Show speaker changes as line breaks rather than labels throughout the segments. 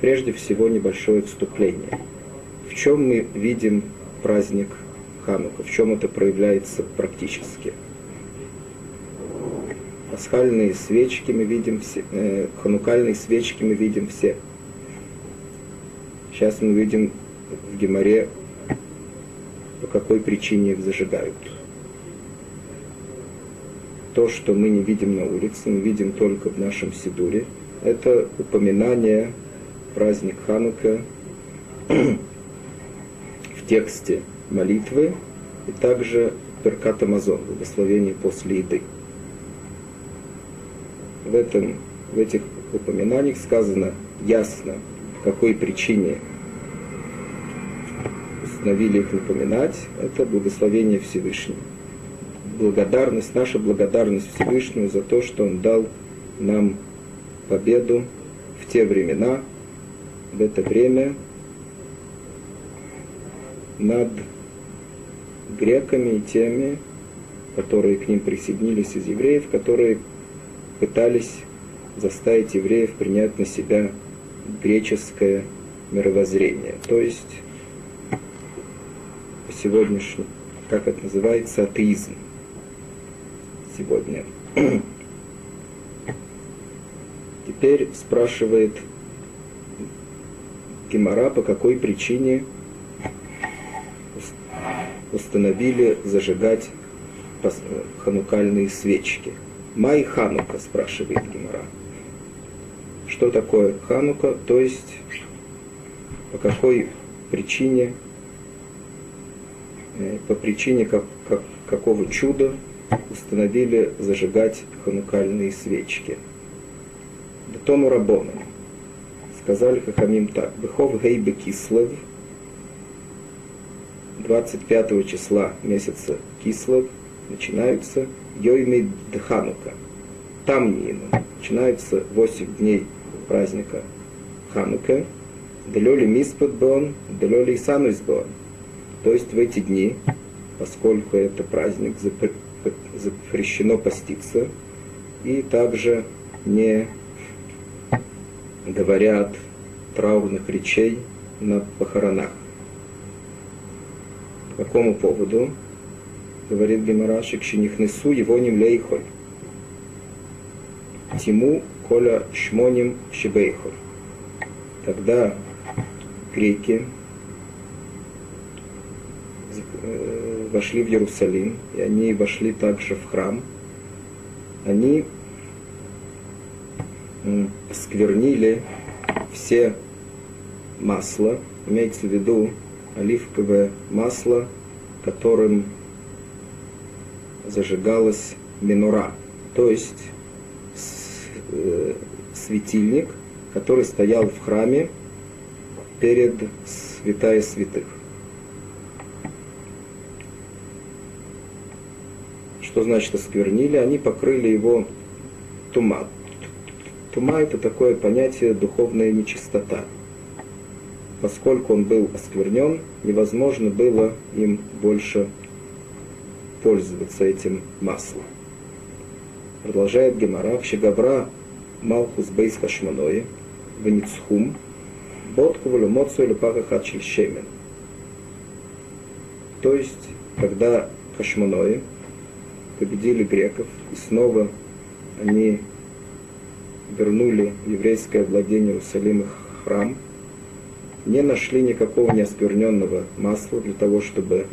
Прежде всего небольшое вступление. В чем мы видим праздник Ханука, в чем это проявляется практически? Пасхальные свечки мы видим все, э, ханукальные свечки мы видим все. Сейчас мы видим в Геморе, по какой причине их зажигают. То, что мы не видим на улице, мы видим только в нашем Сидуре, это упоминание праздник Ханука в тексте молитвы и также Перкат Амазон, благословение после еды. В, этом, в этих упоминаниях сказано ясно, по какой причине установили их напоминать, это благословение Всевышнего. Благодарность, наша благодарность Всевышнему за то, что Он дал нам победу в те времена, в это время над греками и теми, которые к ним присоединились из евреев, которые пытались заставить евреев принять на себя греческое мировоззрение. То есть сегодняшний, как это называется, атеизм сегодня. Теперь спрашивает Гемора, по какой причине установили зажигать ханукальные свечки. Май Ханука, спрашивает Гемора. Что такое Ханука? То есть, по какой причине, э, по причине как, как, какого чуда установили зажигать ханукальные свечки. Бетону Рабона. Сказали Хахамим так. Бехов Гейбе Кислов, 25 числа месяца Кислов, начинаются Йойми Дханука. Тамнину. Начинается 8 дней праздника Ханука. Делёли Миспад Бон, Делёли Исануис Бон. То есть в эти дни, поскольку это праздник, запрещено поститься, и также не говорят траурных речей на похоронах. По какому поводу? Говорит Гемарашик, несу его не млейхоль. Тиму коля шмоним шибейхоль. Когда греки э, вошли в Иерусалим, и они вошли также в храм, они сквернили все масла, имеется в виду оливковое масло, которым зажигалась минура, то есть э, светильник, который стоял в храме перед святая святых. Что значит осквернили? Они покрыли его тумат. Тума – это такое понятие духовная нечистота. Поскольку он был осквернен, невозможно было им больше пользоваться этим маслом. Продолжает Гемара, в Щегабра Малхус Бейс Хашманой, Веницхум, Ботку Валюмоцу или Паха Шемен. То есть, когда Хашманои победили греков, и снова они вернули еврейское владение Иерусалима храм, не нашли никакого неоскверненного масла для того, чтобы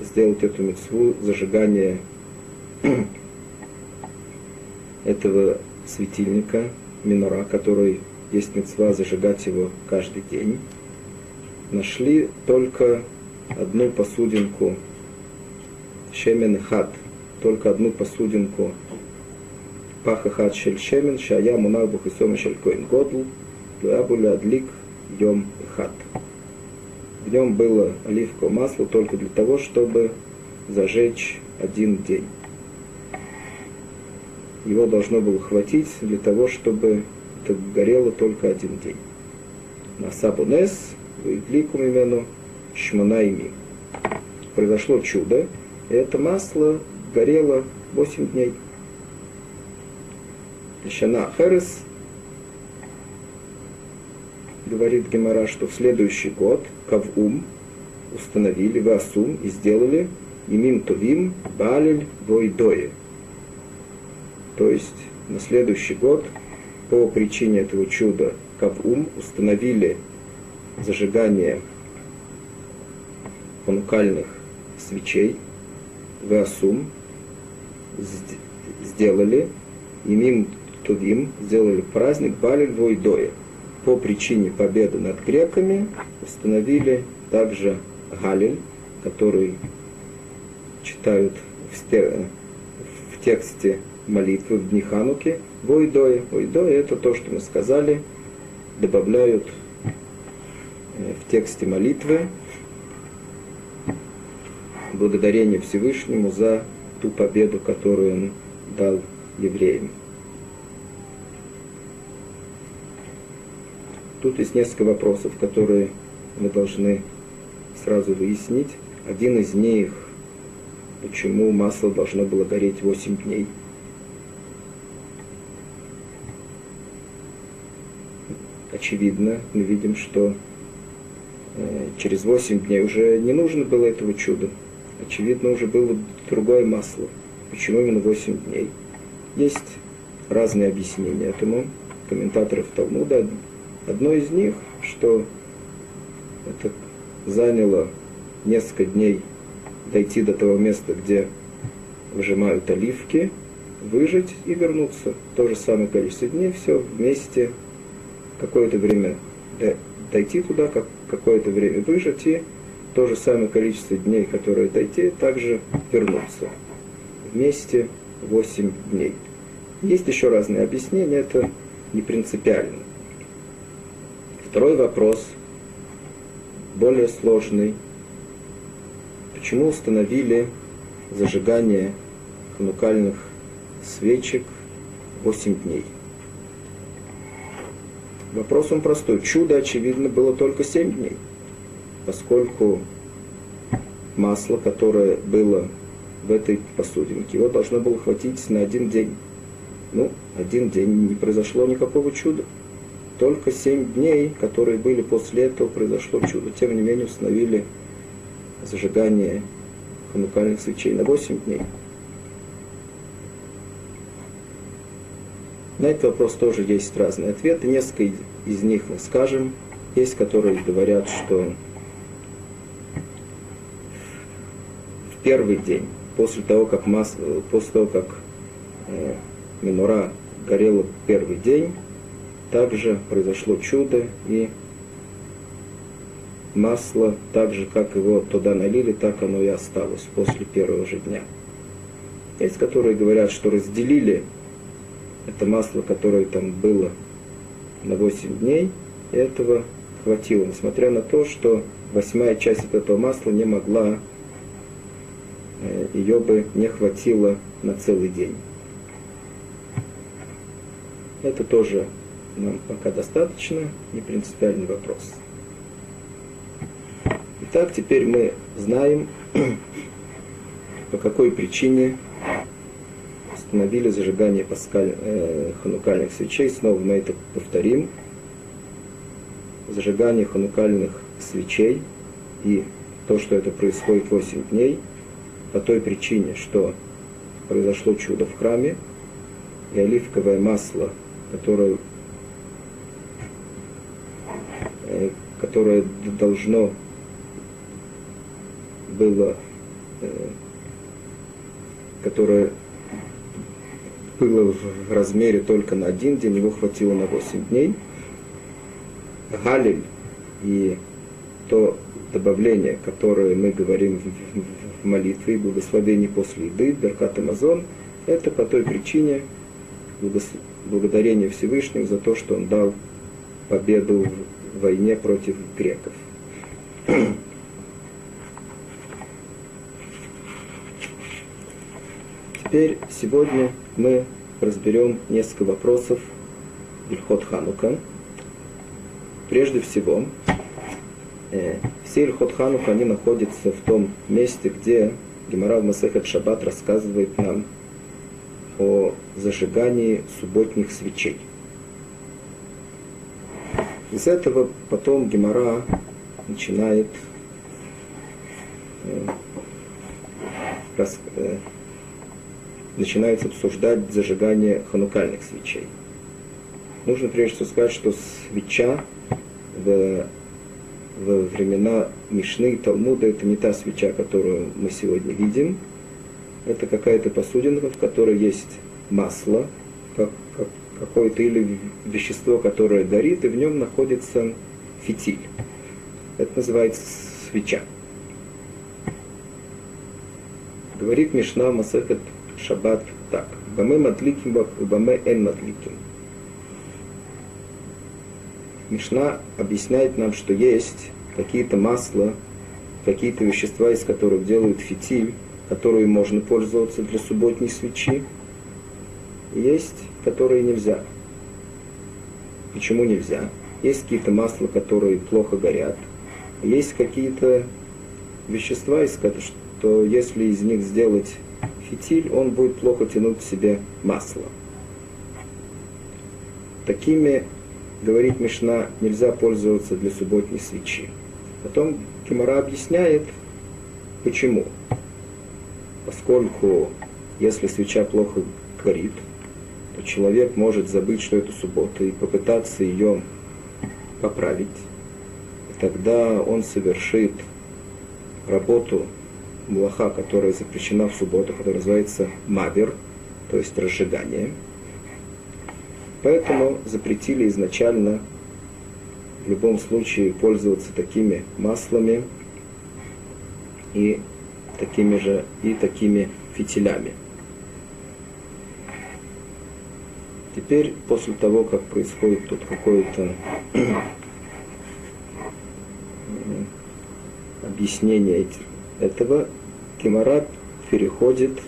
сделать эту мецву зажигания этого светильника, минора, который есть мецва зажигать его каждый день. Нашли только одну посудинку шемен хат, только одну посудинку פח אחד של שמן שהיה מונח בכיסומו של כהן גודל, לא היה בו להדליק יום אחד. В нем было оливковое масло только для того, чтобы зажечь один день. Его должно было хватить для того, чтобы это горело только один день. На Сабунес, Идлику имену Шманаими. Произошло чудо, и это масло горело 8 дней. Шана Херес, говорит Гемора, что в следующий год Кавум установили Васум и сделали Имим Тувим Балель Войдое. То есть на следующий год по причине этого чуда Кавум установили зажигание ханукальных свечей Васум сделали Имим Тувим сделали праздник Балель Войдое. По причине победы над греками установили также Галиль, который читают в, в тексте молитвы в дни Хануки, Войдоя. Войдоя это то, что мы сказали, добавляют э, в тексте молитвы благодарение Всевышнему за ту победу, которую он дал евреям. Тут есть несколько вопросов, которые мы должны сразу выяснить. Один из них, почему масло должно было гореть 8 дней. Очевидно, мы видим, что э, через 8 дней уже не нужно было этого чуда. Очевидно, уже было другое масло. Почему именно 8 дней? Есть разные объяснения этому. Комментаторов Талмуда. Одно из них, что это заняло несколько дней дойти до того места, где выжимают оливки, выжить и вернуться. То же самое количество дней, все вместе, какое-то время дойти туда, как какое-то время выжить и то же самое количество дней, которое дойти, также вернуться. Вместе 8 дней. Есть еще разные объяснения, это не принципиально. Второй вопрос – более сложный. Почему установили зажигание ханукальных свечек 8 дней? Вопрос он простой. Чудо, очевидно, было только 7 дней, поскольку масло, которое было в этой посудинке, его должно было хватить на один день. Ну, один день не произошло никакого чуда только семь дней, которые были после этого, произошло чудо. Тем не менее установили зажигание ханукальных свечей на 8 дней. На этот вопрос тоже есть разные ответы. Несколько из них мы скажем. Есть, которые говорят, что в первый день, после того, как, масса, после того, как э, минура горела первый день, также произошло чудо, и масло, так же, как его туда налили, так оно и осталось после первого же дня. Есть, которые говорят, что разделили это масло, которое там было на 8 дней, и этого хватило, несмотря на то, что восьмая часть от этого масла не могла, э, ее бы не хватило на целый день. Это тоже нам пока достаточно, не принципиальный вопрос. Итак, теперь мы знаем, по какой причине установили зажигание паскаль, э, ханукальных свечей. Снова мы это повторим. Зажигание ханукальных свечей и то, что это происходит 8 дней, по той причине, что произошло чудо в храме, и оливковое масло, которое которое должно было, э, которое было в размере только на один день, его хватило на 8 дней. Галиль и то добавление, которое мы говорим в молитве, благословение после еды, Беркат Амазон, это по той причине благодарение Всевышнему за то, что Он дал победу войне против греков. Теперь сегодня мы разберем несколько вопросов Ильхот Ханука. Прежде всего, э, все Ильхот Ханука, они находятся в том месте, где Геморал Масехет Шаббат рассказывает нам о зажигании субботних свечей. Из этого потом Гемора начинает э, э, начинает обсуждать зажигание ханукальных свечей. Нужно прежде всего сказать, что свеча в, в времена Мишны и Талмуда это не та свеча, которую мы сегодня видим. Это какая-то посудина, в которой есть масло, как, как, какое-то или вещество, которое горит, и в нем находится фитиль. Это называется свеча. Говорит Мишна Масехет Шаббат так. Баме мадликим, баме эн мадликим. Мишна объясняет нам, что есть какие-то масла, какие-то вещества, из которых делают фитиль, которые можно пользоваться для субботней свечи. Есть, которые нельзя. Почему нельзя? Есть какие-то масла, которые плохо горят. Есть какие-то вещества, из что если из них сделать фитиль, он будет плохо тянуть в себе масло. Такими, говорит Мишна, нельзя пользоваться для субботней свечи. Потом Кимара объясняет, почему. Поскольку если свеча плохо горит, человек может забыть, что это суббота, и попытаться ее поправить. Тогда он совершит работу млаха, которая запрещена в субботу, которая называется мавер, то есть разжигание. Поэтому запретили изначально в любом случае пользоваться такими маслами и такими же и такими фитилями. Теперь, после того, как происходит тут какое-то объяснение этого, Кемарат переходит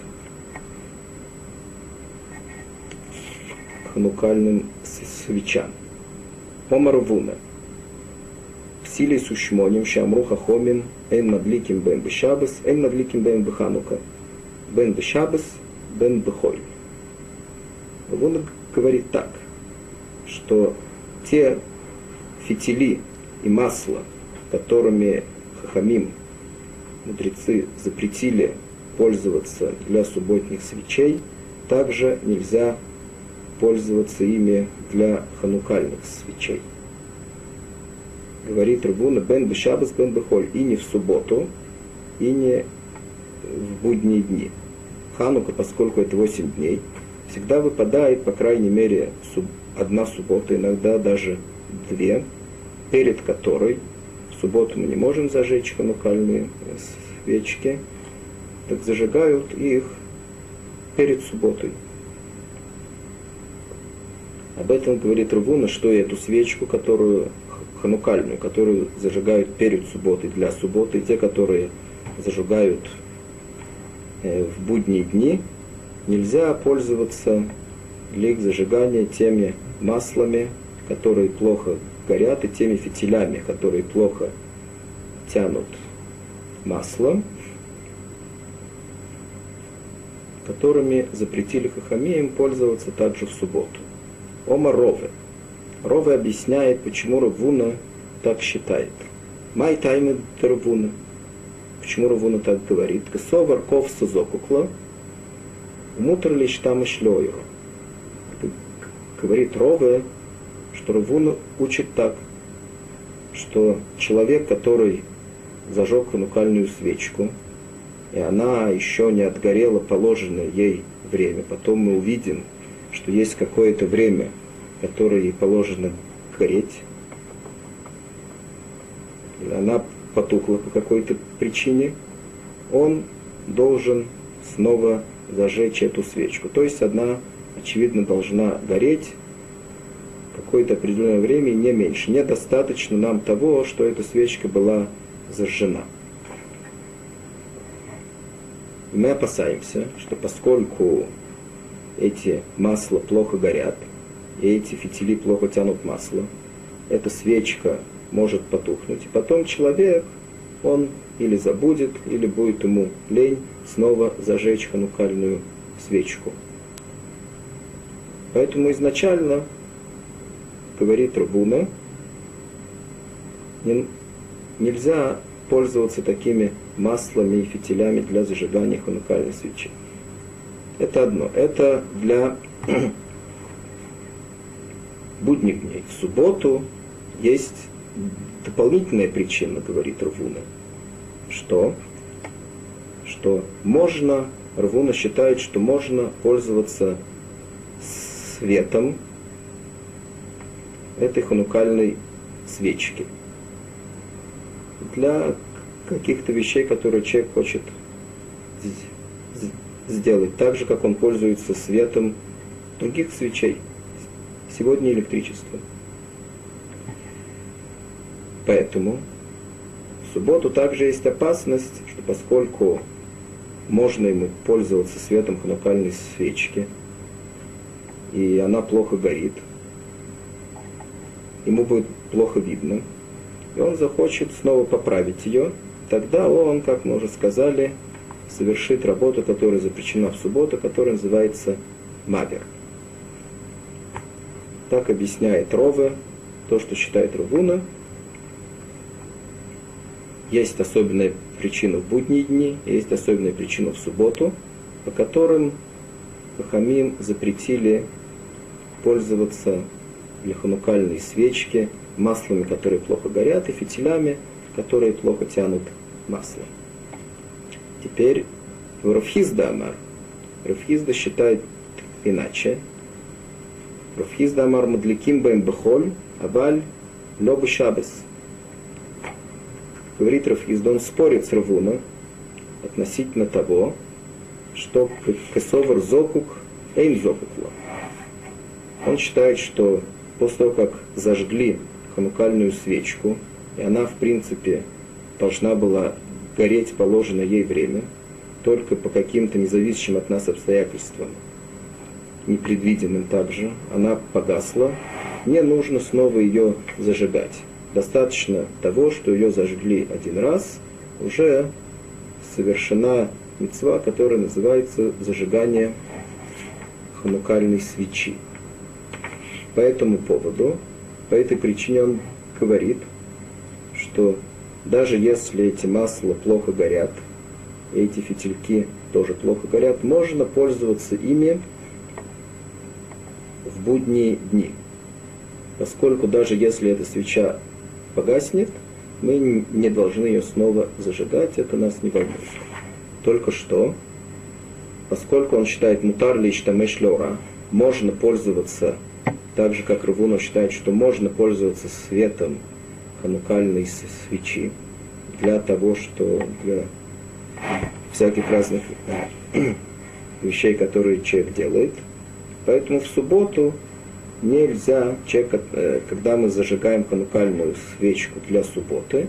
к ханукальным свечам. Омар Вуна. Силей сушмоним шамру хахомим эн мадликим бен бешабас, эн мадликим бен беханука. Бен бешабас, бен бехоль. Вуна говорит так, что те фитили и масло, которыми хахамим мудрецы запретили пользоваться для субботних свечей, также нельзя пользоваться ими для ханукальных свечей. Говорит Рабуна бен бешабас бен бехоль, и не в субботу, и не в будние дни. Ханука, поскольку это 8 дней, всегда выпадает, по крайней мере, одна суббота, иногда даже две, перед которой в субботу мы не можем зажечь ханукальные свечки, так зажигают их перед субботой. Об этом говорит Рубуна, что эту свечку, которую ханукальную, которую зажигают перед субботой для субботы, и те, которые зажигают э, в будние дни, нельзя пользоваться для их зажигания теми маслами, которые плохо горят, и теми фитилями, которые плохо тянут масло, которыми запретили хахамеям пользоваться также в субботу. Ома Рове. Рове объясняет, почему Равуна так считает. Май тайны Равуна. Почему Равуна так говорит? Косовар ков сузокукла, мутр лишь там и шлёйру. Говорит Рове, что Равуна учит так, что человек, который зажег ханукальную свечку, и она еще не отгорела положенное ей время. Потом мы увидим, что есть какое-то время, которое ей положено гореть. Она потухла по какой-то причине. Он должен снова зажечь эту свечку. То есть одна, очевидно, должна гореть какое-то определенное время не меньше. Недостаточно нам того, что эта свечка была зажжена. мы опасаемся, что поскольку эти масла плохо горят, и эти фитили плохо тянут масло, эта свечка может потухнуть. И потом человек, он или забудет, или будет ему лень снова зажечь ханукальную свечку. Поэтому изначально, говорит Рабуна, не, нельзя пользоваться такими маслами и фитилями для зажигания ханукальной свечи. Это одно. Это для будних дней. В субботу есть дополнительная причина, говорит Рвуна. Что? Что можно, Рвуна считает, что можно пользоваться светом этой ханукальной свечки для каких-то вещей, которые человек хочет сделать, так же, как он пользуется светом других свечей. Сегодня электричество. Поэтому субботу также есть опасность, что поскольку можно ему пользоваться светом ханукальной свечки, и она плохо горит, ему будет плохо видно, и он захочет снова поправить ее, тогда он, как мы уже сказали, совершит работу, которая запрещена в субботу, которая называется мавер. Так объясняет Рове, то, что считает Равуна. Есть особенная причина в будние дни, есть особенная причина в субботу, по которым Хахамим запретили пользоваться для ханукальной свечки маслами, которые плохо горят, и фитилями, которые плохо тянут масло. Теперь Рафхизда Амар. Рафхизда считает иначе. Рафхизда Амар Мадликим Бэм Бехоль, Аваль Лёбу Шабес. Говорит Рафхизда, он спорит с Равуна относительно того, что Кесовар Зокук Эйн Зокукла. Он считает, что после того, как зажгли ханукальную свечку, и она, в принципе, должна была гореть положенное ей время, только по каким-то независящим от нас обстоятельствам, непредвиденным также, она погасла, не нужно снова ее зажигать. Достаточно того, что ее зажгли один раз, уже совершена мецва, которая называется зажигание ханукальной свечи. По этому поводу, по этой причине он говорит, что даже если эти масла плохо горят, эти фитильки тоже плохо горят, можно пользоваться ими в будние дни. Поскольку даже если эта свеча погаснет, мы не должны ее снова зажигать, это нас не волнует. Только что, поскольку он считает мутар лишь тамешлера, можно пользоваться, так же как Равуна считает, что можно пользоваться светом ханукальной свечи для того, что для всяких разных э, вещей, которые человек делает. Поэтому в субботу нельзя, человек, э, когда мы зажигаем ханукальную свечку для субботы,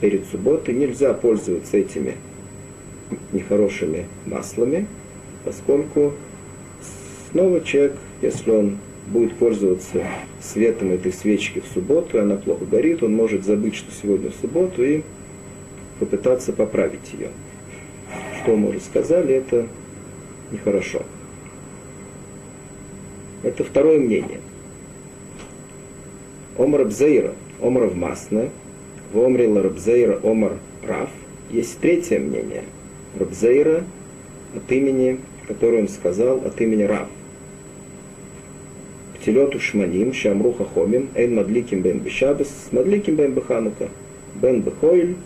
перед субботой нельзя пользоваться этими нехорошими маслами, поскольку снова человек, если он будет пользоваться светом этой свечки в субботу, и она плохо горит, он может забыть, что сегодня в субботу, и попытаться поправить ее. Что мы уже сказали, это нехорошо. Это второе мнение. Омар Бзейра, Омар в Масне, в Омре Рабзейра Омар Раф. Есть третье мнение. Рабзейра от имени, которое он сказал, от имени Раф. Птилету шманим, шамруха хомим, эйн мадликим бен бешабес, мадликим бен беханука, бен бехойль,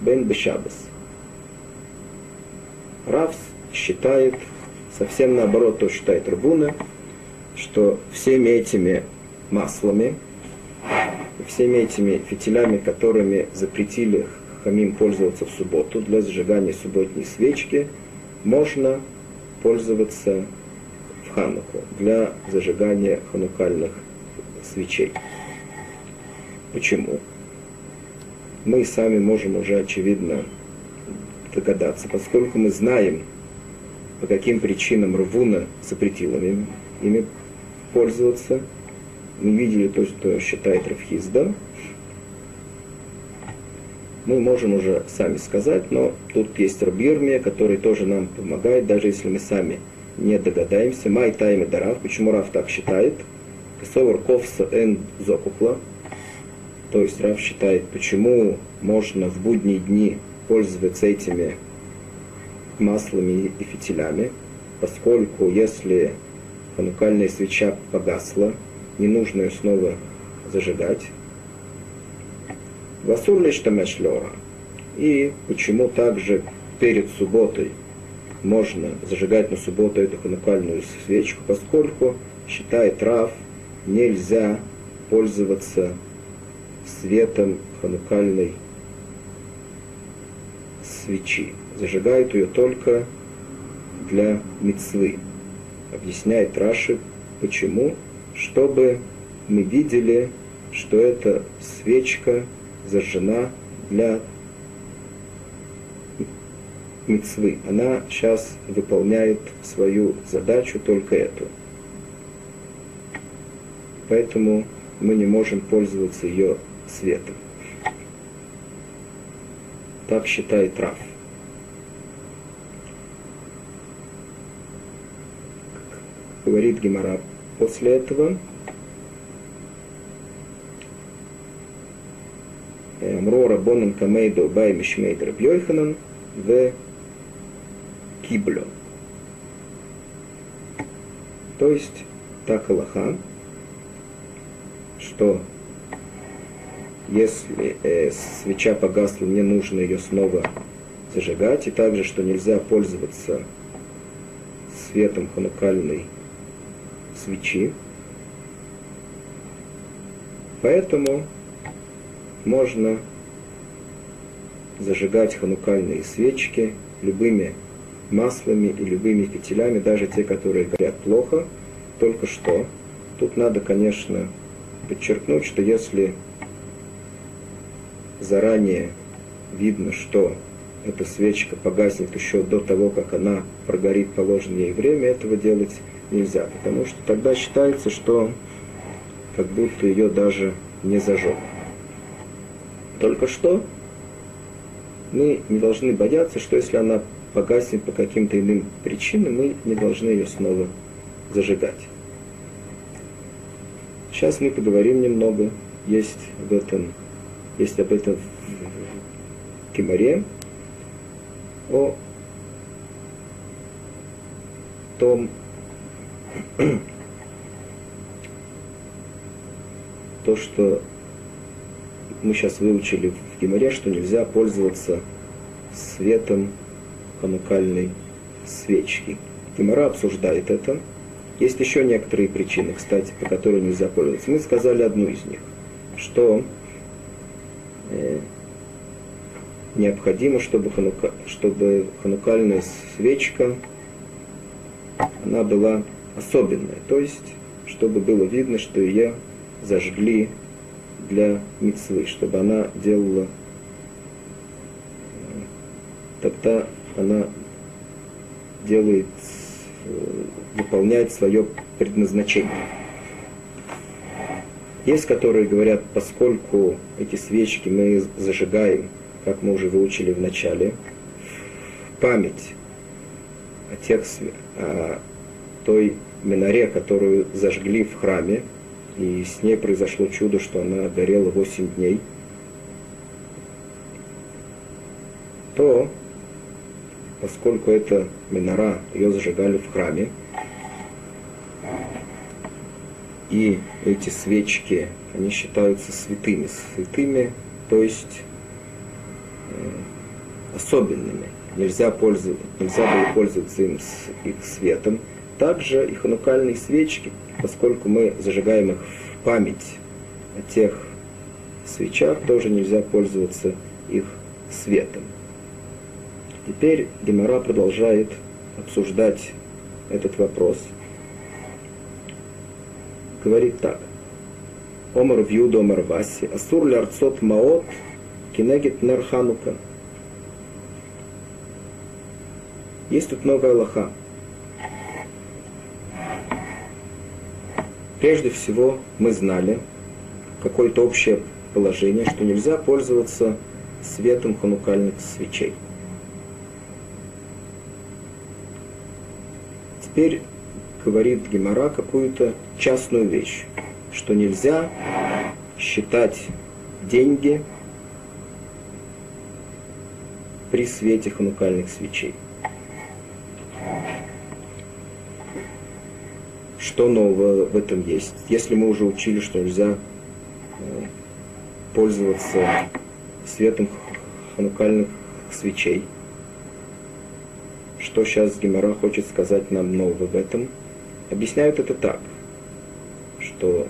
бен бешабес. Равс считает, совсем наоборот, то считает Рабуна, что всеми этими маслами, всеми этими фитилями, которыми запретили хамим пользоваться в субботу для зажигания субботней свечки, можно пользоваться в Хануку для зажигания ханукальных свечей. Почему? Мы сами можем уже очевидно догадаться, поскольку мы знаем, по каким причинам Рвуна запретила ими, ими пользоваться. Мы видели то, что считает Равхизда. Мы можем уже сами сказать, но тут есть Рабирмия, который тоже нам помогает, даже если мы сами не догадаемся. Май тайме дарав. Почему Раф так считает? Кесовар ковса эн зокукла. То есть Рав считает, почему можно в будние дни пользоваться этими маслами и фитилями, поскольку если ханукальная свеча погасла, не нужно ее снова зажигать. Васур лишь лора. И почему также перед субботой можно зажигать на субботу эту ханукальную свечку, поскольку, считает Рав, нельзя пользоваться светом ханукальной свечи. Зажигают ее только для мецвы. Объясняет Раши, почему, чтобы мы видели, что эта свечка зажжена для мецвы. Она сейчас выполняет свою задачу только эту. Поэтому мы не можем пользоваться ее светом. Так считает Раф. Говорит Гемора после этого. אמרוה רבנן קמיה דאביי משמיה דרבי יוחנן וקיבלה. То есть так алаха, что если э, свеча погасла, мне нужно ее снова зажигать, и также, что нельзя пользоваться светом ханукальной свечи. Поэтому можно зажигать ханукальные свечки любыми маслами и любыми фитилями, даже те, которые горят плохо. Только что тут надо, конечно, подчеркнуть, что если заранее видно, что эта свечка погаснет еще до того, как она прогорит положенное ей время, этого делать нельзя, потому что тогда считается, что как будто ее даже не зажег. Только что мы не должны бояться, что если она погаснет по каким-то иным причинам, мы не должны ее снова зажигать. Сейчас мы поговорим немного, есть об этом, есть об этом в Кимаре, о том, то, что мы сейчас выучили в Гимаре, что нельзя пользоваться светом ханукальной свечки. Гимара обсуждает это. Есть еще некоторые причины, кстати, по которым нельзя пользоваться. Мы сказали одну из них, что э, необходимо, чтобы, ханука, чтобы ханукальная свечка она была особенная, то есть, чтобы было видно, что ее зажгли для мецвы, чтобы она делала, э, тогда она делает, э, выполняет свое предназначение. Есть, которые говорят, поскольку эти свечки мы зажигаем, как мы уже выучили в начале, память о тех, о той минаре, которую зажгли в храме, и с ней произошло чудо, что она горела 8 дней, то, поскольку это минора, ее зажигали в храме, и эти свечки, они считаются святыми, святыми, то есть э, особенными. Нельзя, пользоваться, нельзя было пользоваться им с их светом. Также и ханукальные свечки, поскольку мы зажигаем их в память о тех свечах, тоже нельзя пользоваться их светом. Теперь Гемора продолжает обсуждать этот вопрос. Говорит так. Омар вьюд омар васи, асур лярцот маот, кинегит нарханука. Есть тут много Аллаха. Прежде всего, мы знали какое-то общее положение, что нельзя пользоваться светом ханукальных свечей. Теперь говорит Гемора какую-то частную вещь, что нельзя считать деньги при свете ханукальных свечей. Что нового в этом есть? Если мы уже учили, что нельзя э, пользоваться светом ханукальных свечей, что сейчас Гемора хочет сказать нам нового в этом? Объясняют это так, что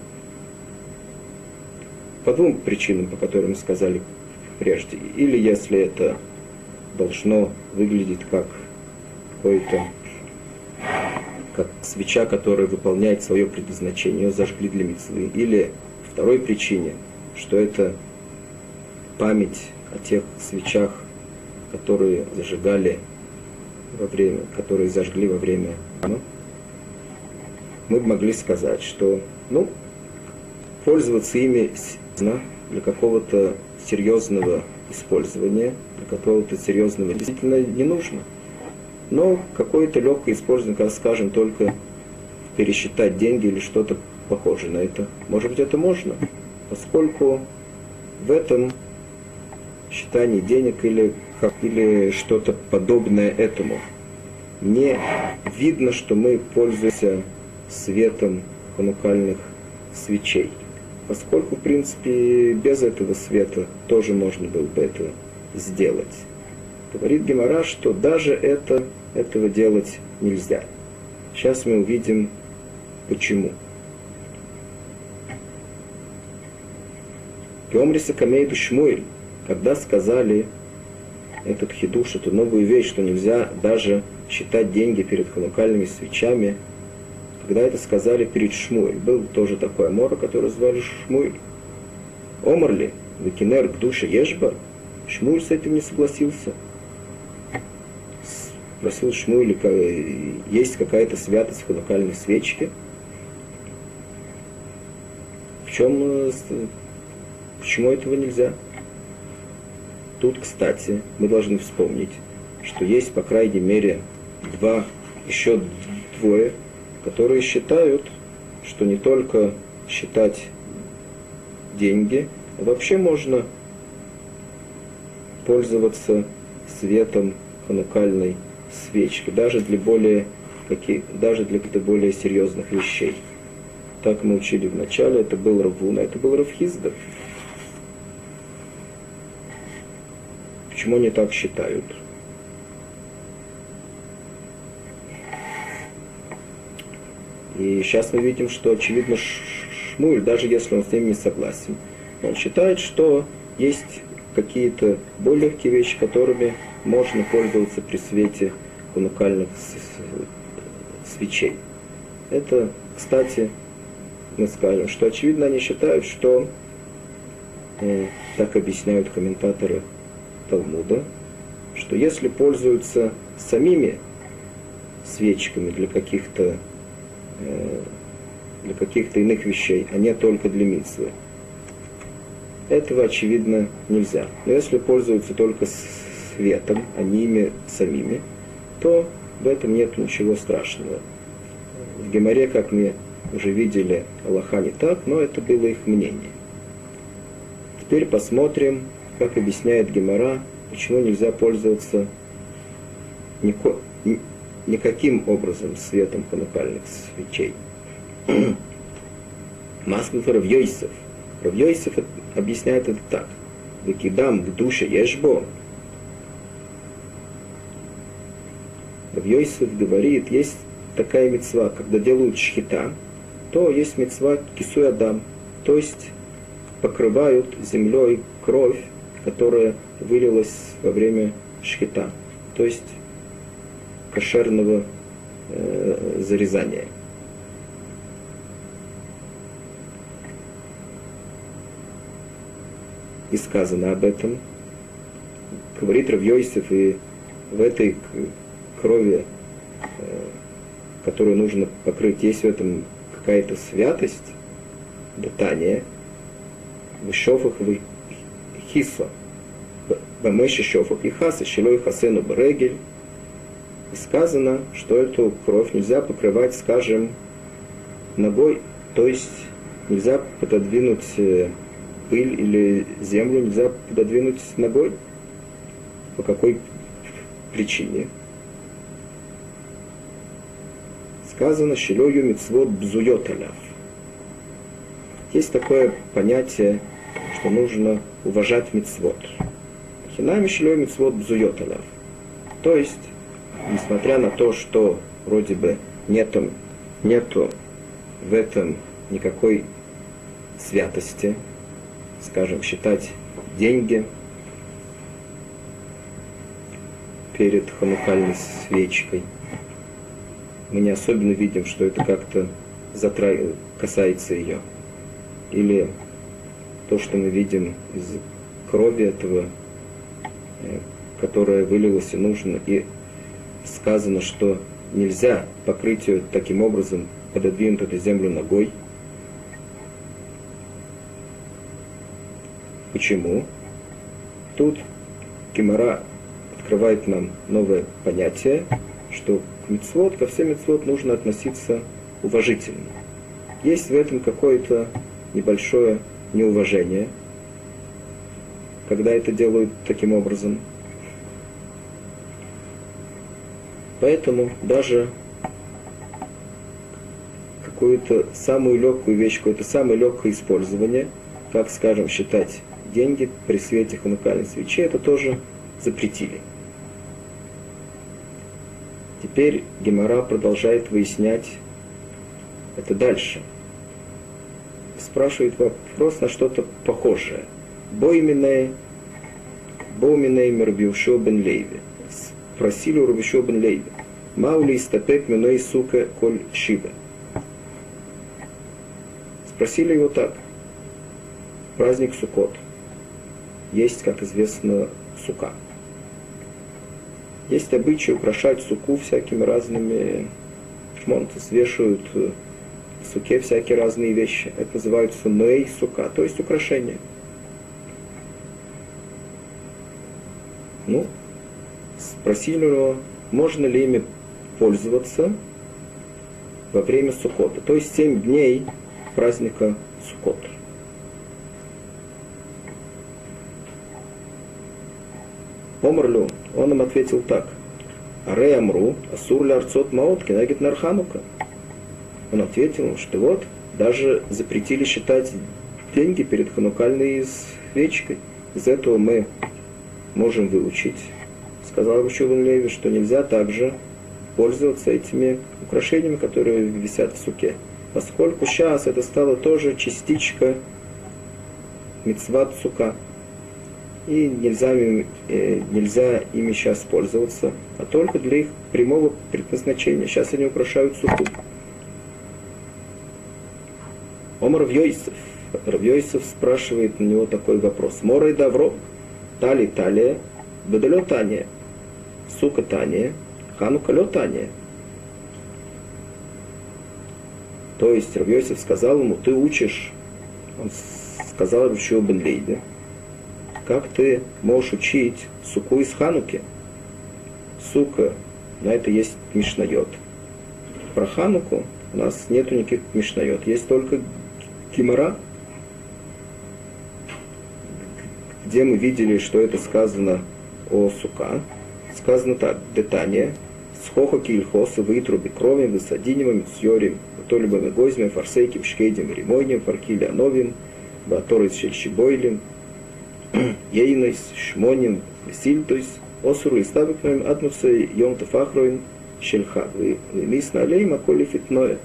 по двум причинам, по которым сказали прежде. Или если это должно выглядеть как какой-то как свеча, которая выполняет свое предназначение, ее зажгли для мецвы. Или второй причине, что это память о тех свечах, которые зажигали во время, которые зажгли во время мы бы могли сказать, что ну, пользоваться ими для какого-то серьезного использования, для какого-то серьезного действительно не нужно. Но какое-то легкое использование, как скажем, только пересчитать деньги или что-то похожее на это, может быть, это можно, поскольку в этом считании денег или, или что-то подобное этому не видно, что мы пользуемся светом ханукальных свечей. Поскольку, в принципе, без этого света тоже можно было бы это сделать. Говорит Гемора, что даже это, этого делать нельзя. Сейчас мы увидим, почему. Геомриса Камейду Шмуэль, когда сказали этот хидуш, эту новую вещь, что нельзя даже считать деньги перед ханукальными свечами – когда это сказали перед Шмуэль, был тоже такой Амора, который звали Шмуэль. Омарли, Викинер к душе Ешба, Шмуэль с этим не согласился. Спросил Шмуэль, есть какая-то святость в ханукальной свечке. В чем, э, почему этого нельзя? Тут, кстати, мы должны вспомнить, что есть, по крайней мере, два, еще двое которые считают, что не только считать деньги, а вообще можно пользоваться светом ханукальной свечки, даже для более, каких, даже для каких-то более серьезных вещей. Так мы учили в начале, это был Равуна, это был Равхизда. Почему они так считают? И сейчас мы видим, что очевидно Шмуль, даже если он с ним не согласен, он считает, что есть какие-то более легкие вещи, которыми можно пользоваться при свете хунукальных свечей. Это, кстати, мы скажем, что очевидно они считают, что э, так объясняют комментаторы Талмуда, что если пользуются самими свечками для каких-то Э, для каких-то иных вещей, а не только для митцвы. Этого, очевидно, нельзя. Но если пользуются только светом, а не ими самими, то в этом нет ничего страшного. В Геморе, как мы уже видели, Аллаха не так, но это было их мнение. Теперь посмотрим, как объясняет Гемора, почему нельзя пользоваться нико, никаким образом светом ханукальных свечей. Масков Равьойсов. Равьойсов объясняет это так. Выкидам к душе ешбо. Равьойсов говорит, есть такая мецва, когда делают шхита, то есть мецва кисуй адам, то есть покрывают землей кровь, которая вылилась во время шхита. То есть кошерного э, зарезания. И сказано об этом. Говорит Равьойсев, и в этой крови, э, которую нужно покрыть, есть в этом какая-то святость, датание, в шофах в хисо, бамеши шофах и хаса, щелой хасену барегель, и сказано, что эту кровь нельзя покрывать, скажем, ногой, то есть нельзя пододвинуть э, пыль или землю нельзя пододвинуть ногой? По какой причине? Сказано «Шилою мицвод бзует аляв». Есть такое понятие, что нужно уважать мицвод. Хинами шилой мицвод бзует аляв. То есть, несмотря на то, что вроде бы нету, нету в этом никакой святости, скажем, считать деньги перед ханукальной свечкой. Мы не особенно видим, что это как-то затра... касается ее. Или то, что мы видим из крови этого, э, которая вылилась и нужно, и сказано, что нельзя покрыть ее таким образом, пододвинуть эту землю ногой – Почему? Тут Кимара открывает нам новое понятие, что мецвод, ко всем мецвод нужно относиться уважительно. Есть в этом какое-то небольшое неуважение, когда это делают таким образом. Поэтому даже какую-то самую легкую вещь, какое-то самое легкое использование, как, скажем, считать деньги при свете ханукальной свечи, это тоже запретили. Теперь Гемора продолжает выяснять это дальше. Спрашивает вопрос на что-то похожее. Боймине, Боумине Мербиушо бен Лейви. Спросили у Рубишо бен Лейви. Маули истапек миной сука коль шибе. Спросили его так. Праздник Сукот – есть, как известно, сука. Есть обычай украшать суку всякими разными шмонты, свешивают в суке всякие разные вещи. Это называется ней сука, то есть украшение. Ну, спросили его, можно ли ими пользоваться во время Сукота, то есть семь дней праздника Сукота. Омрлю, он им ответил так. Аре Амру, Асур ли Арцот Маот, Кенагит Нарханука. Он ответил, что вот, даже запретили считать деньги перед ханукальной свечкой. Из этого мы можем выучить, сказал Рушеван Леви, что нельзя также пользоваться этими украшениями, которые висят в суке. Поскольку сейчас это стало тоже частичка мецват сука и нельзя, э, нельзя ими сейчас пользоваться, а только для их прямого предназначения. Сейчас они украшают суху. Омар Равьойсов. Равьойсов спрашивает на него такой вопрос. Мора и Давро, Тали Талия, Бедалё Тания, Сука Тания, Ханука Тания. То есть Равьойсов сказал ему, ты учишь, он сказал Ручу Бен Лейде, как ты можешь учить суку из Хануки? Сука, на это есть Мишнайот. Про Хануку у нас нету никаких Мишнайот, есть только Кимара, где мы видели, что это сказано о сука. Сказано так, детание, схоха кильхоса, вытруби крови, высадиневым, сьорим, то-либо мегозьмем, фарсейким, шкейдем, ремойнем, фаркили ановим, баторы с щельщибойлем, Ейнойс, Шмоним, Сильтойс, Осуру и Ставикноем, Аднуцей, Йом Тафахроин, Шельха. Вы мис на алей маколи фитное.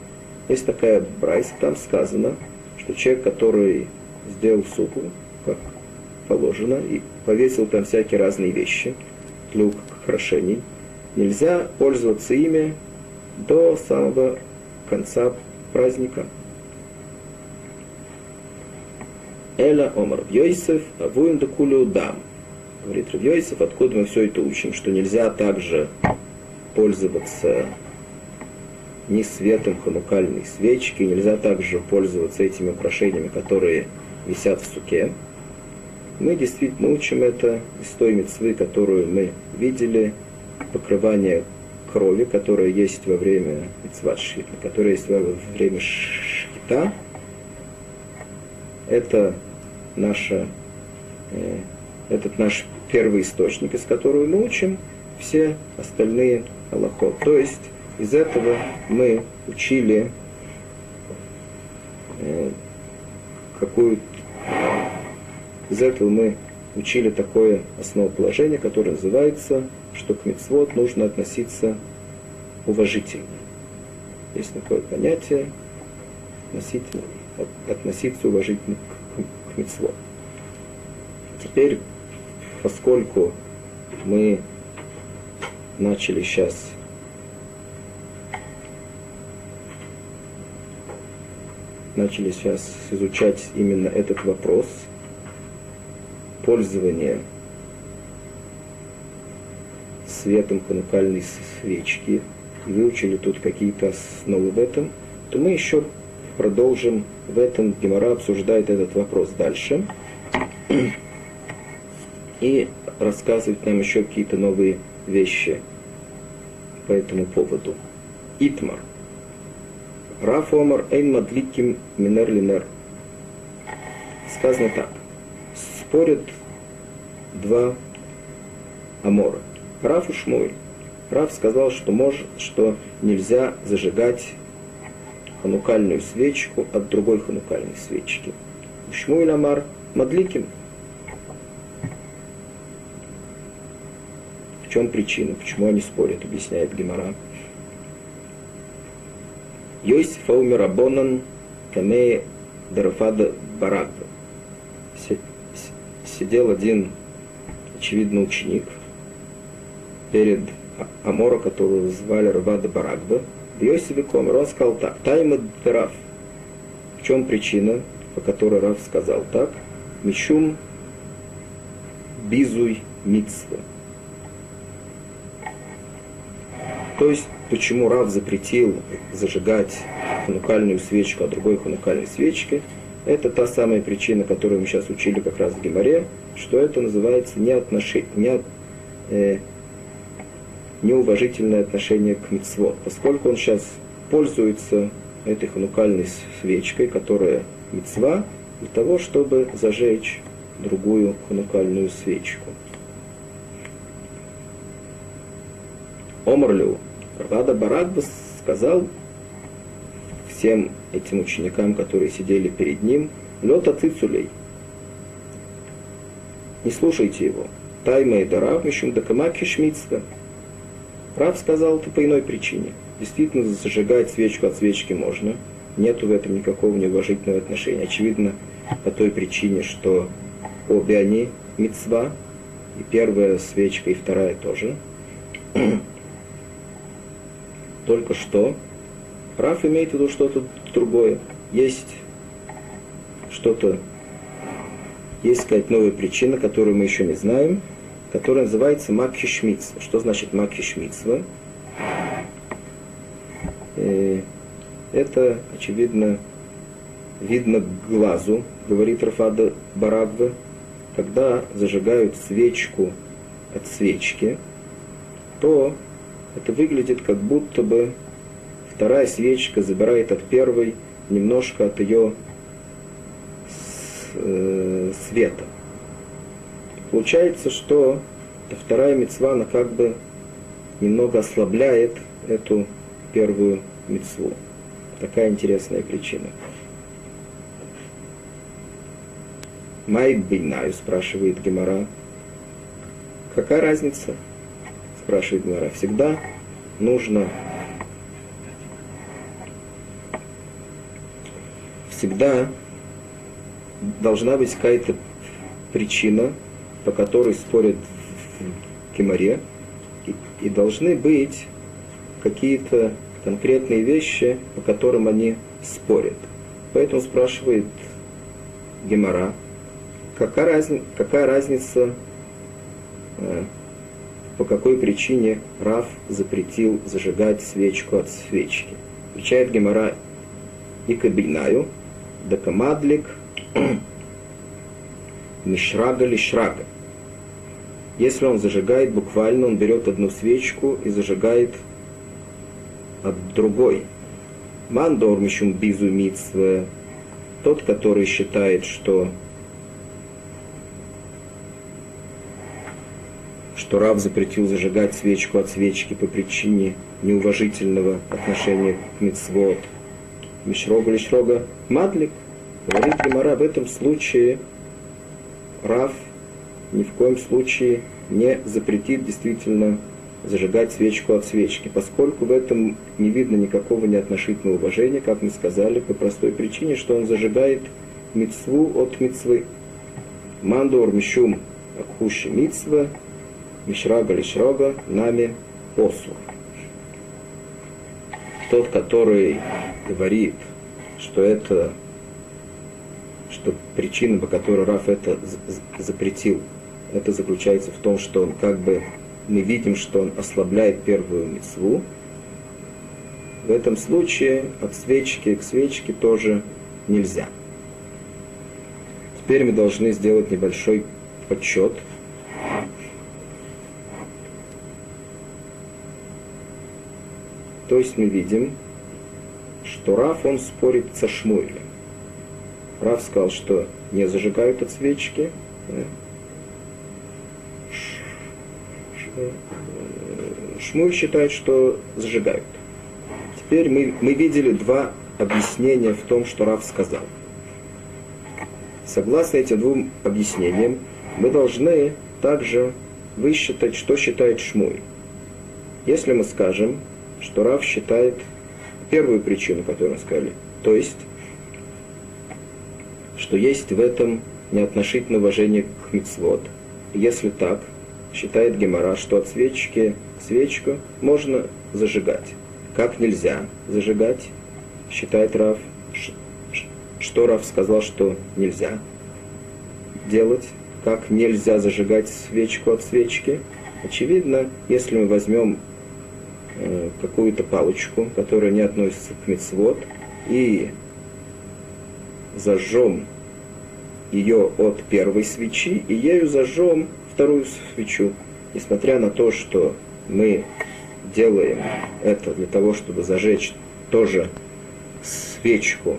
Есть такая брайс, там сказано, что человек, который сделал суку, как положено, и повесил там всякие разные вещи для украшений, нельзя пользоваться ими до самого конца праздника. Эля Омар Йосиф, Авуин Дакулю Дам. Говорит Йосиф, откуда мы все это учим, что нельзя также пользоваться ни светом ханукальной свечки, нельзя также пользоваться этими украшениями, которые висят в суке. Мы действительно учим это из той мецвы, которую мы видели, покрывание крови, которое есть во время мецват которое есть во время шхита, это наша, э, этот наш первый источник, из которого мы учим все остальные аллахот. То есть из этого мы учили э, какую из этого мы учили такое основоположение, которое называется, что к мецвод нужно относиться уважительно. Есть такое понятие относительно, относиться уважительно к, к, к мецвод. Теперь, поскольку мы начали сейчас начали сейчас изучать именно этот вопрос пользования светом ханукальной свечки выучили тут какие-то основы в этом, то мы еще продолжим в этом. Гемора обсуждает этот вопрос дальше и рассказывает нам еще какие-то новые вещи по этому поводу. Итмар. Раф Омар Эйн Мадликим Минер Линер. Сказано так. Спорят два Амора. Раф и Шмуэль. Раф сказал, что, может, что нельзя зажигать ханукальную свечку от другой ханукальной свечки. Шмуэль Амар Мадликим – чем причина, почему они спорят, объясняет Гемора. Йосиф Аумер Абонан Камея Дарафада Барагба. Сидел один, очевидно, ученик перед Амора, которого звали Равада Барагба. В Йосифе Комер он сказал так, Тайма Дараф. В чем причина, по которой Раф сказал так? Мишум бизуй митсва. То есть, почему Рав запретил зажигать ханукальную свечку, а другой ханукальной свечки, это та самая причина, которую мы сейчас учили как раз в Геморе, что это называется неотношение, не, э, неуважительное отношение к мицвод, поскольку он сейчас пользуется этой ханукальной свечкой, которая мицва, для того, чтобы зажечь другую ханукальную свечку. Омрлю, Рада Барагба сказал всем этим ученикам, которые сидели перед ним, Лета Цицулей, не слушайте его. Тайма и Дарав Мишум Дакамаки Шмицка. Рав сказал это по иной причине. Действительно, зажигать свечку от свечки можно. Нету в этом никакого неуважительного отношения. Очевидно, по той причине, что обе они мецва, и первая свечка, и вторая тоже. Только что Раф имеет в виду что-то другое. Есть что-то, есть, сказать, новая причина, которую мы еще не знаем, которая называется Макхи Шмитсва. Что значит Макхи Шмитсва? Э, это, очевидно, видно глазу, говорит Рафада Барагва, когда зажигают свечку от свечки, то это выглядит как будто бы вторая свечка забирает от первой немножко от ее э, света. Получается, что вторая мецва, она как бы немного ослабляет эту первую мецву. Такая интересная причина. Май бейнаю, спрашивает Гемора. Какая разница? спрашивает Гмара, всегда нужно всегда должна быть какая-то причина, по которой спорят в Геморе, и, и должны быть какие-то конкретные вещи, по которым они спорят. Поэтому спрашивает Гемора, какая, разни, какая разница э, по какой причине Раф запретил зажигать свечку от свечки. Отвечает Гемора и кабинаю, да камадлик мишрага ли шрага. Если он зажигает, буквально он берет одну свечку и зажигает от другой. Мандормищум безумитство. Тот, который считает, что что Рав запретил зажигать свечку от свечки по причине неуважительного отношения к мицвод. Мишрога или Шрога Мадлик говорит Гимара в этом случае Рав ни в коем случае не запретит действительно зажигать свечку от свечки, поскольку в этом не видно никакого неотношительного уважения, как мы сказали, по простой причине, что он зажигает мицву от мицвы. Мандор мишум акхуши мицва, мишрага лишрага нами посур. Тот, который говорит, что это что причина, по которой Раф это запретил, это заключается в том, что он как бы мы видим, что он ослабляет первую мецву. В этом случае от свечки к свечке тоже нельзя. Теперь мы должны сделать небольшой подсчет. То есть мы видим, что Раф, он спорит со Шмуэлем. Раф сказал, что не зажигают от свечки, Шмуль считает, что зажигают. Теперь мы, мы видели два объяснения в том, что Раф сказал. Согласно этим двум объяснениям, мы должны также высчитать, что считает Шмуль. Если мы скажем, что Раф считает первую причину, которую мы сказали, то есть, что есть в этом неотношительное уважение к мицвод. Если так, считает Гемора, что от свечки свечку можно зажигать. Как нельзя зажигать, считает Рав, что Рав сказал, что нельзя делать, как нельзя зажигать свечку от свечки. Очевидно, если мы возьмем э, какую-то палочку, которая не относится к мецвод, и зажжем ее от первой свечи, и ею зажжем вторую свечу, несмотря на то, что мы делаем это для того, чтобы зажечь тоже свечку,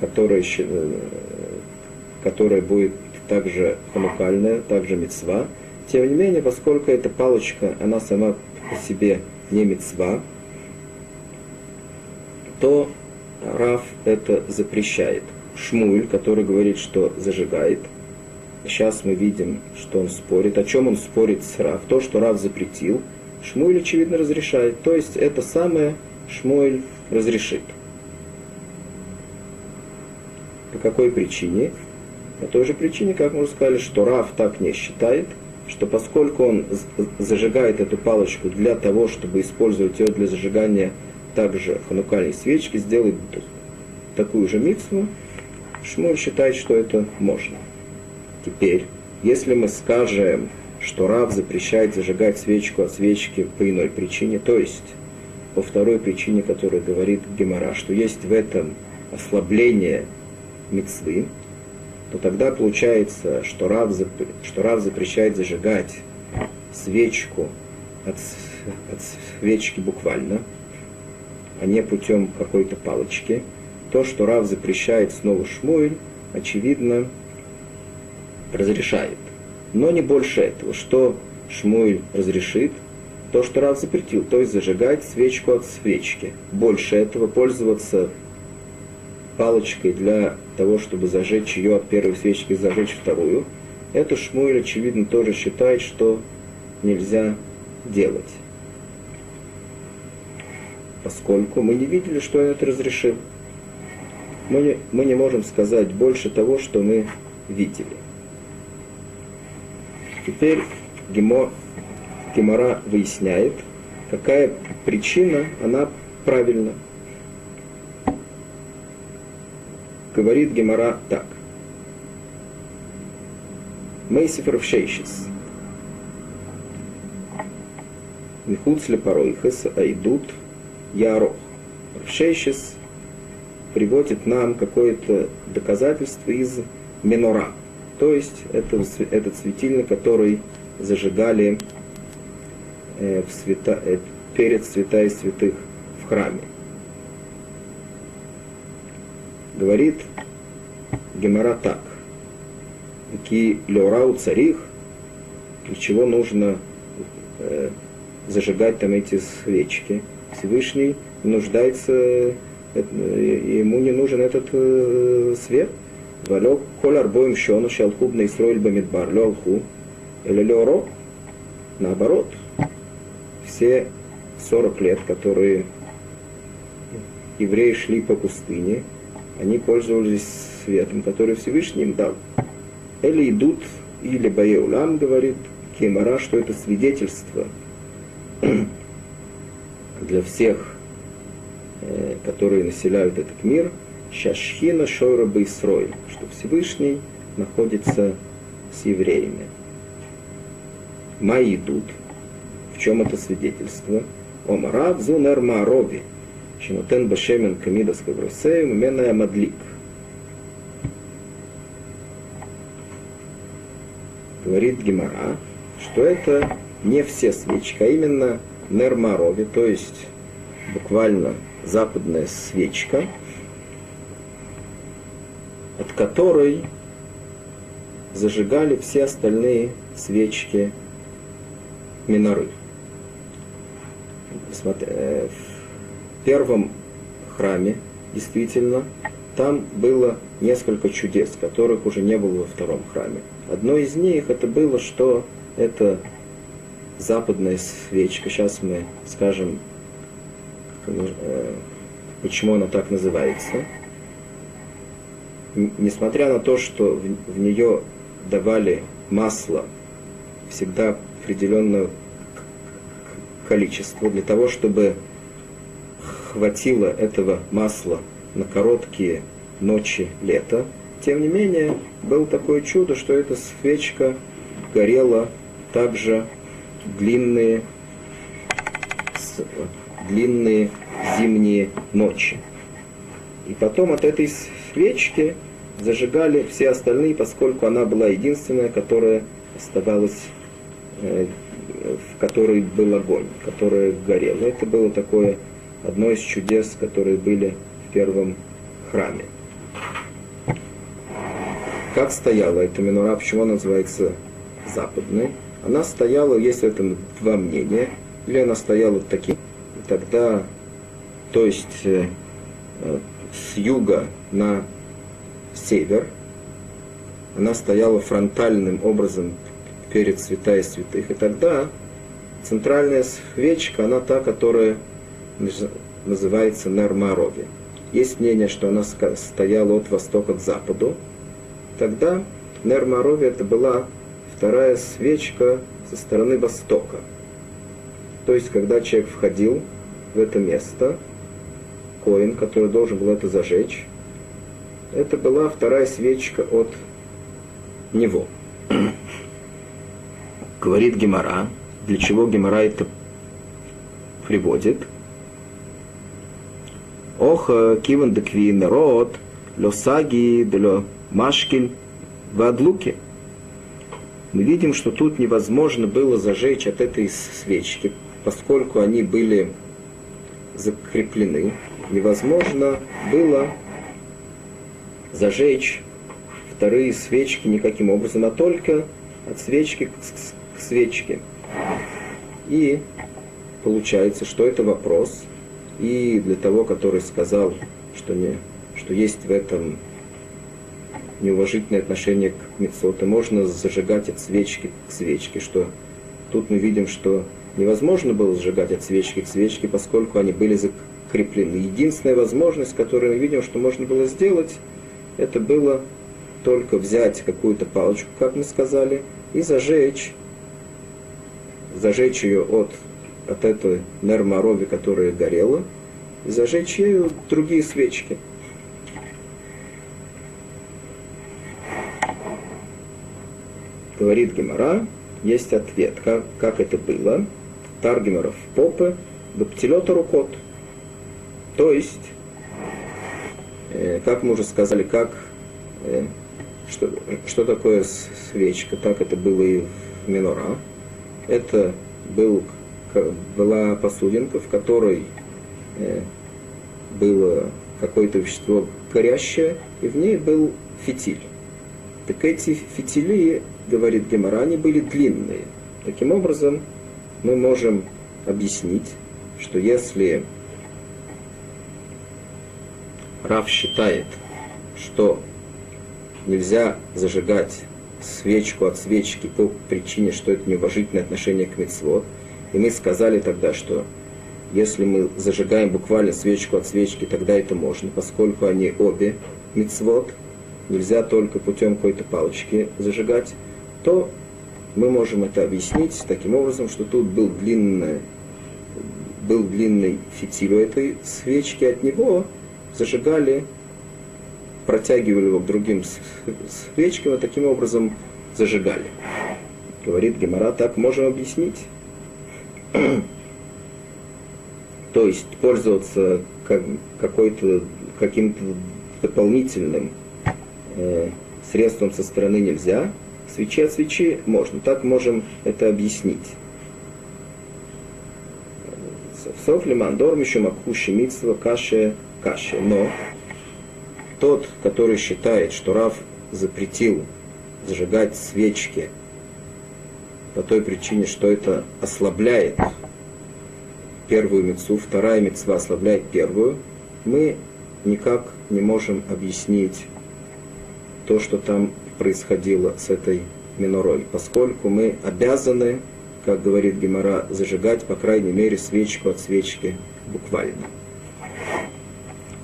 которая, э, которая будет также ханукальная, также мецва. Тем не менее, поскольку эта палочка, она сама по себе не мецва, то Раф это запрещает. Шмуль, который говорит, что зажигает – Сейчас мы видим, что он спорит. О чем он спорит с Рав? То, что Рав запретил, Шмуэль, очевидно, разрешает. То есть это самое Шмуэль разрешит. По какой причине? По той же причине, как мы уже сказали, что Рав так не считает, что поскольку он зажигает эту палочку для того, чтобы использовать ее для зажигания также ханукальной свечки, сделает такую же митцву, Шмуль считает, что это можно. Теперь, если мы скажем, что Рав запрещает зажигать свечку от свечки по иной причине, то есть по второй причине, которая говорит Гемора, что есть в этом ослабление мецвы, то тогда получается, что Рав, зап... что Рав запрещает зажигать свечку от, от свечки буквально, а не путем какой-то палочки. То, что Рав запрещает снова Шмуэль, очевидно, разрешает. Но не больше этого. Что Шмуэль разрешит? То, что Рав запретил, то есть зажигать свечку от свечки. Больше этого пользоваться палочкой для того, чтобы зажечь ее от первой свечки и зажечь вторую. Это Шмуэль, очевидно, тоже считает, что нельзя делать. Поскольку мы не видели, что он это разрешил. Мы не, мы не можем сказать больше того, что мы видели. Теперь Гемо, Гемора выясняет, какая причина, она правильна. Говорит Гемора так. Мейсиф Равшейшис. Михуц Лепаройхес Айдут Ярох. Равшейшис приводит нам какое-то доказательство из Менора – то есть это, этот светильник, который зажигали э, в свята, э, перед святая святых в храме. Говорит Гемора так. Ки леорау царих для чего нужно э, зажигать там эти свечки. Всевышний нуждается, э, ему не нужен этот э, свет. Валек коль арбоем щону шалхуб на Исроиль бамидбар леалху или леоро. Наоборот, все 40 лет, которые евреи шли по пустыне, они пользовались светом, который Всевышний им дал. Или идут, или Баеулам говорит, Кемара, что это свидетельство для всех, э, которые населяют этот мир, Шашхина Шойра Байсрой, что Всевышний находится с евреями. Мои идут. В чем это свидетельство? Омарав зунер марови, шинотен башемен камидас кабросеем, меная мадлик. Говорит Гемара, что это не все свечки, а именно нермарови, то есть буквально западная свечка, от которой зажигали все остальные свечки миноры. Э, в первом храме, действительно, там было несколько чудес, которых уже не было во втором храме. Одно из них это было, что это западная свечка. Сейчас мы скажем, э, почему она так называется. Несмотря на то, что в нее давали масло всегда определенное количество для того, чтобы хватило этого масла на короткие ночи лета. Тем не менее, было такое чудо, что эта свечка горела также длинные, длинные зимние ночи. И потом от этой свечки зажигали все остальные, поскольку она была единственная, которая оставалась, э, в которой был огонь, которая горела. Это было такое одно из чудес, которые были в первом храме. Как стояла эта минура, почему она называется западной? Она стояла, есть в этом два мнения, или она стояла таким, тогда, то есть э, э, с юга на север, она стояла фронтальным образом перед святая святых, и тогда центральная свечка, она та, которая называется Нармарови. Есть мнение, что она стояла от востока к западу. Тогда Нермарови это была вторая свечка со стороны востока. То есть, когда человек входил в это место, коин, который должен был это зажечь, это была вторая свечка от него. Говорит Гемора, для чего Гемора это приводит. Ох, киван народ, лосаги, дело машкель, вадлуки мы видим, что тут невозможно было зажечь от этой свечки, поскольку они были закреплены. Невозможно было зажечь вторые свечки никаким образом, а только от свечки к свечке. И получается, что это вопрос, и для того, который сказал, что, не, что есть в этом неуважительное отношение к мецоту, можно зажигать от свечки к свечке, что тут мы видим, что невозможно было зажигать от свечки к свечке, поскольку они были закреплены. Единственная возможность, которую мы видим, что можно было сделать, это было только взять какую-то палочку, как мы сказали, и зажечь, зажечь ее от, от этой нерморови, которая горела, и зажечь ею другие свечки. говорит Гемора, есть ответ, как, как это было. Таргемеров попы, баптилета рукот. То есть, как мы уже сказали, как, э, что, что такое свечка, так это было и в Минора. Это был, была посудинка, в которой э, было какое-то вещество горящее, и в ней был фитиль. Так эти фитили, говорит Гемора, они были длинные. Таким образом, мы можем объяснить, что если Рав считает, что нельзя зажигать свечку от свечки по причине, что это неуважительное отношение к мецвод, и мы сказали тогда, что если мы зажигаем буквально свечку от свечки, тогда это можно, поскольку они обе мицвод, нельзя только путем какой-то палочки зажигать, то мы можем это объяснить таким образом, что тут был длинный, был длинный фитиль у этой свечки, от него зажигали, протягивали его к другим свечкам, и таким образом зажигали. Говорит Гемора, так можем объяснить. То есть пользоваться как, какой-то, каким-то дополнительным э, средством со стороны нельзя, свечи от свечи можно. Так можем это объяснить. Сов лимандор еще макуши митсва каше каше. Но тот, который считает, что Рав запретил зажигать свечки по той причине, что это ослабляет первую мецу, вторая мецва ослабляет первую, мы никак не можем объяснить то, что там происходило с этой минорой, поскольку мы обязаны, как говорит Гемора, зажигать, по крайней мере, свечку от свечки буквально.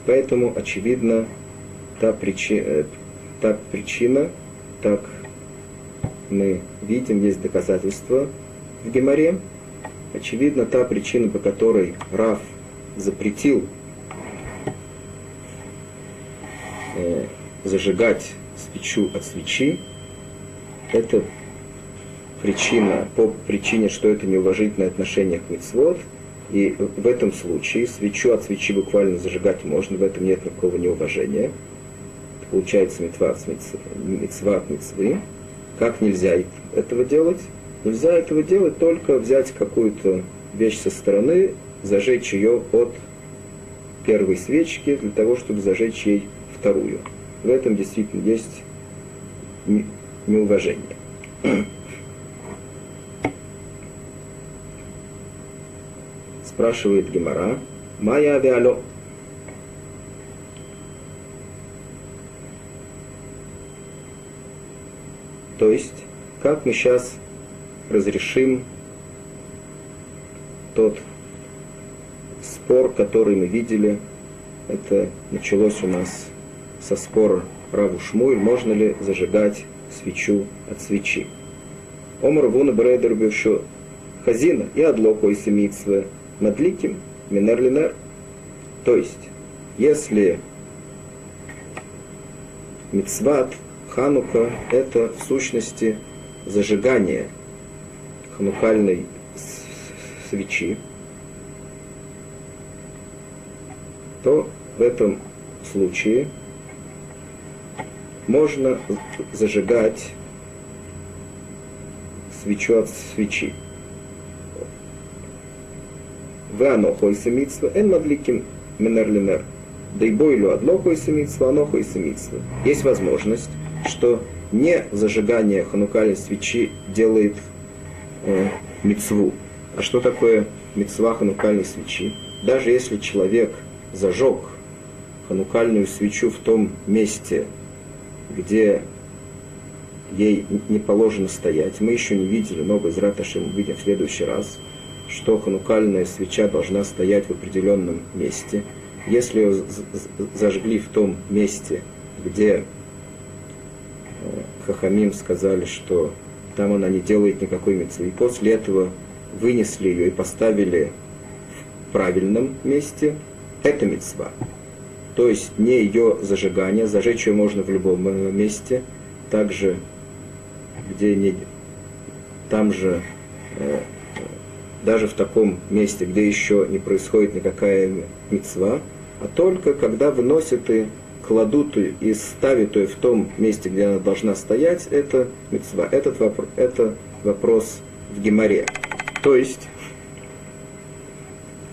Поэтому, очевидно, та, причи, э, та причина, так мы видим, есть доказательства в Геморе, Очевидно, та причина, по которой Раф запретил э, зажигать свечу от свечи, это причина, по причине, что это неуважительное отношение к мицвод, и в этом случае свечу от свечи буквально зажигать можно, в этом нет никакого неуважения. Получается митва от митцва от митцвы. Как нельзя этого делать? Нельзя этого делать только взять какую-то вещь со стороны, зажечь ее от первой свечки для того, чтобы зажечь ей вторую. В этом действительно есть неуважение. Спрашивает Гемора, Майя авиало. То есть, как мы сейчас разрешим тот спор, который мы видели. Это началось у нас со спора Раву Шмуэль, можно ли зажигать свечу от свечи. Омар Вуна Брейдер бывшо хазина и адлоко и семитсве мадликим минер линер. То есть, если мицват Ханука это в сущности зажигание – ханукальной свечи, то в этом случае можно зажигать свечу от свечи. В анохо и самитство, эн мадликим менерлинер. Да и бойлю адлохо и самитство, анохо и самитство. Есть возможность, что не зажигание ханукальной свечи делает э, мецву. А что такое мецва ханукальной свечи? Даже если человек зажег ханукальную свечу в том месте, где ей не положено стоять, мы еще не видели, но без Раташи мы увидим в следующий раз, что ханукальная свеча должна стоять в определенном месте. Если ее зажгли в том месте, где э, Хахамим сказали, что там она не делает никакой мецвы. И после этого вынесли ее и поставили в правильном месте. Это мецва. То есть не ее зажигание, зажечь ее можно в любом э, месте, также где не, там же, э, даже в таком месте, где еще не происходит никакая мецва, а только когда выносят и кладут и ставят ее в том месте, где она должна стоять, это мецва. Этот вопрос, это вопрос в геморе. То есть,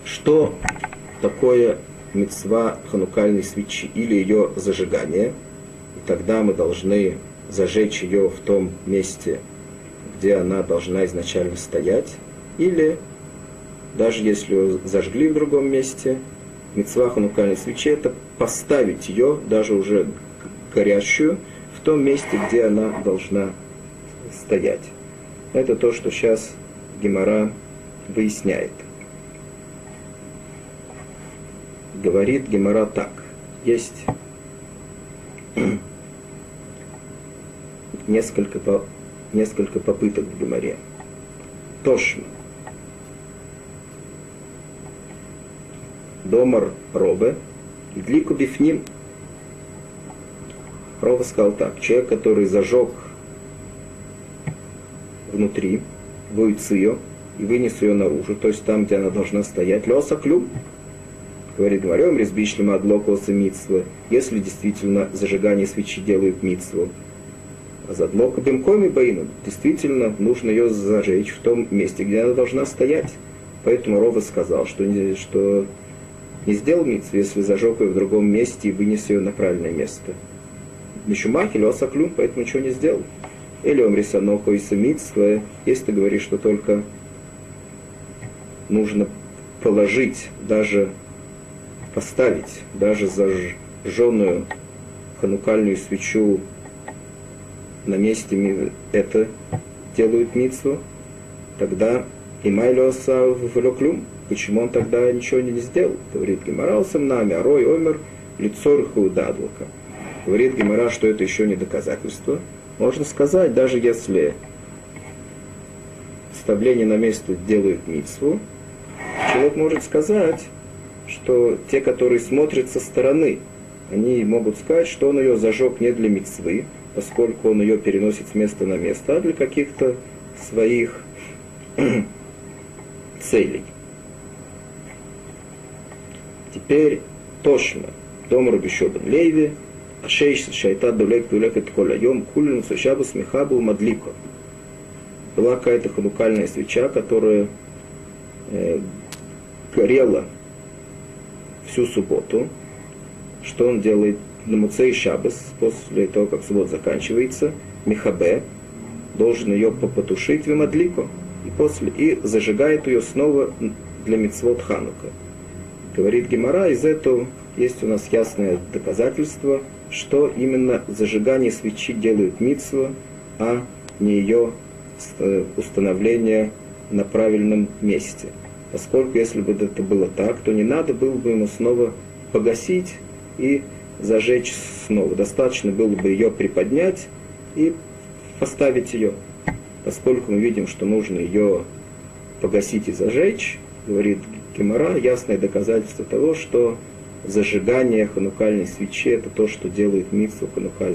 что такое мецва ханукальной свечи или ее зажигание? И тогда мы должны зажечь ее в том месте, где она должна изначально стоять, или даже если ее зажгли в другом месте, мецва ханукальной свечи это поставить ее, даже уже горящую, в том месте, где она должна стоять. Это то, что сейчас Гемора выясняет. Говорит Гемора так. Есть несколько, несколько попыток в Геморе. Тошма. Домар Робе. Длику бифним. Роба сказал так. Человек, который зажег внутри, выйц ее и вынес ее наружу, то есть там, где она должна стоять, леса клюм, говорит говорим, резбишлема адлокоса митсва, если действительно зажигание свечи делают митсву. А задлока бимкоми баину, действительно нужно ее зажечь в том месте, где она должна стоять. Поэтому Рова сказал, что, что не сделал зажег ее в другом месте и вынес ее на правильное место. Мишумахи, леса клюм, поэтому ничего не сделал. Или омрисаноко и самитство, если ты говоришь, что только нужно положить, даже поставить, даже зажженную ханукальную свечу на месте это делают митсву, тогда и Майлоса в Локлюм. Почему он тогда ничего не сделал? Говорит Геморал сам нами, а Рой Омер лицо Рхаудадлака. Говорит Гемора, что это еще не доказательство, можно сказать, даже если вставление на место делают мицву, человек может сказать, что те, которые смотрят со стороны, они могут сказать, что он ее зажег не для мицвы, поскольку он ее переносит с места на место, а для каких-то своих целей. Теперь Тошма, дом Рабишобен Леви, Ашейш Шайта Дулек Дулек и Коля Йом Кулин Сушабу Смехабу Мадлико. Была какая-то ханукальная свеча, которая э, горела всю субботу. Что он делает на Муцей Шабас, после того, как суббота заканчивается, Михабе должен ее потушить в Мадлико и, после, и зажигает ее снова для Мицвод Ханука. Говорит Гемора, из этого есть у нас ясное доказательство – что именно зажигание свечи делают митсву, а не ее э, установление на правильном месте. Поскольку если бы это было так, то не надо было бы ему снова погасить и зажечь снова. Достаточно было бы ее приподнять и поставить ее. Поскольку мы видим, что нужно ее погасить и зажечь, говорит Гемора, ясное доказательство того, что зажигание ханукальной свечи, это то, что делает митсу ханукальной